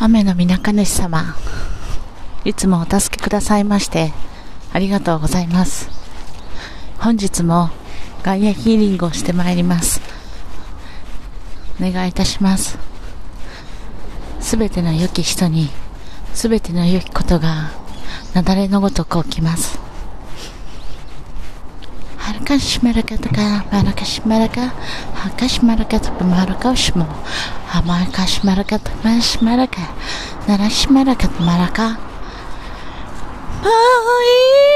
雨の皆か主様、いつもお助けくださいまして、ありがとうございます。本日もガイアヒーリングをしてまいります。願いいたします。すべての良き人にすべての良きことがなだれのごとく起きます。はるかしまるかとかまるかしまるかはかしまるかとかまるかしもはまかしまるかとかまるしまるかならしまるかとまるか。まい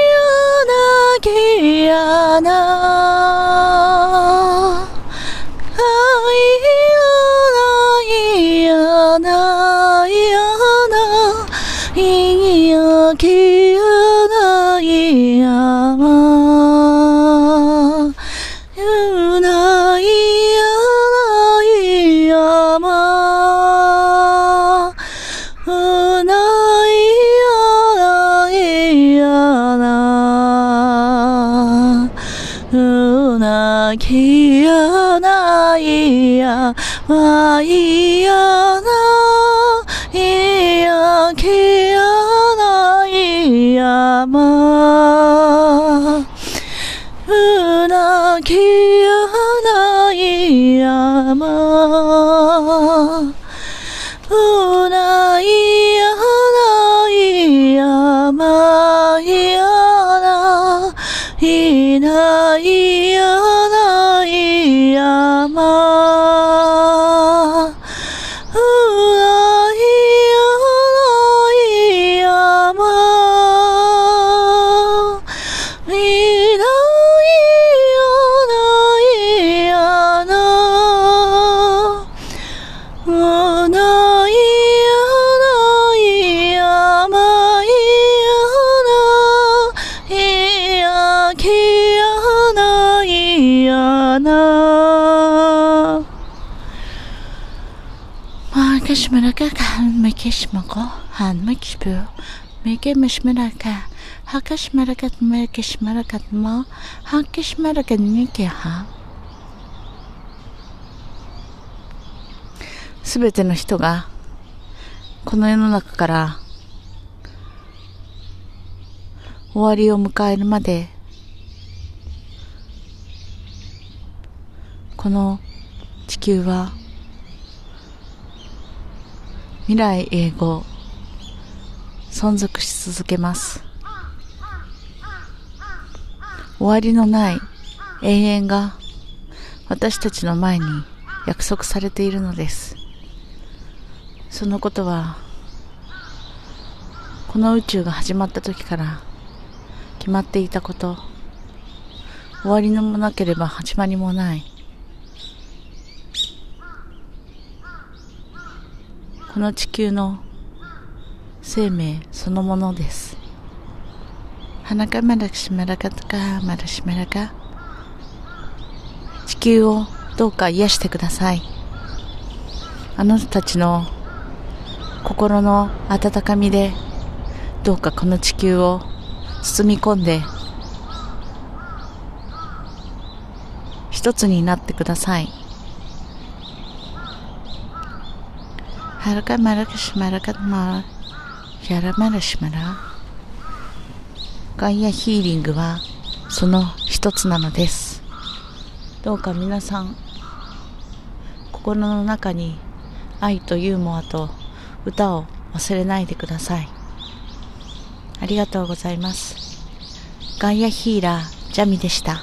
よなぎやな泣きやない山。ゆないやない山。ふないやないや。うなきやないや、まうなきやない山うな مشمركة كان مكش مقو هان مكشبو ميكي مشمركة هكش مركة مكش مركة ما هكش مركة ميكي ها すべての人がこの世の中から終わりを迎えるまでこの地球は 未来永劫存続し続けます。終わりのない永遠が私たちの前に約束されているのです。そのことはこの宇宙が始まった時から決まっていたこと。終わりのもなければ始まりもない。この地球の生命そのものです。花かまらしめらかとかまらしめらか地球をどうか癒してください。あなたたちの心の温かみでどうかこの地球を包み込んで一つになってください。ハラカマラカシマラカマヤラマラシマガイアヒーリングはその一つなのですどうか皆さん心の中に愛とユーモアと歌を忘れないでくださいありがとうございますガイアヒーラージャミでした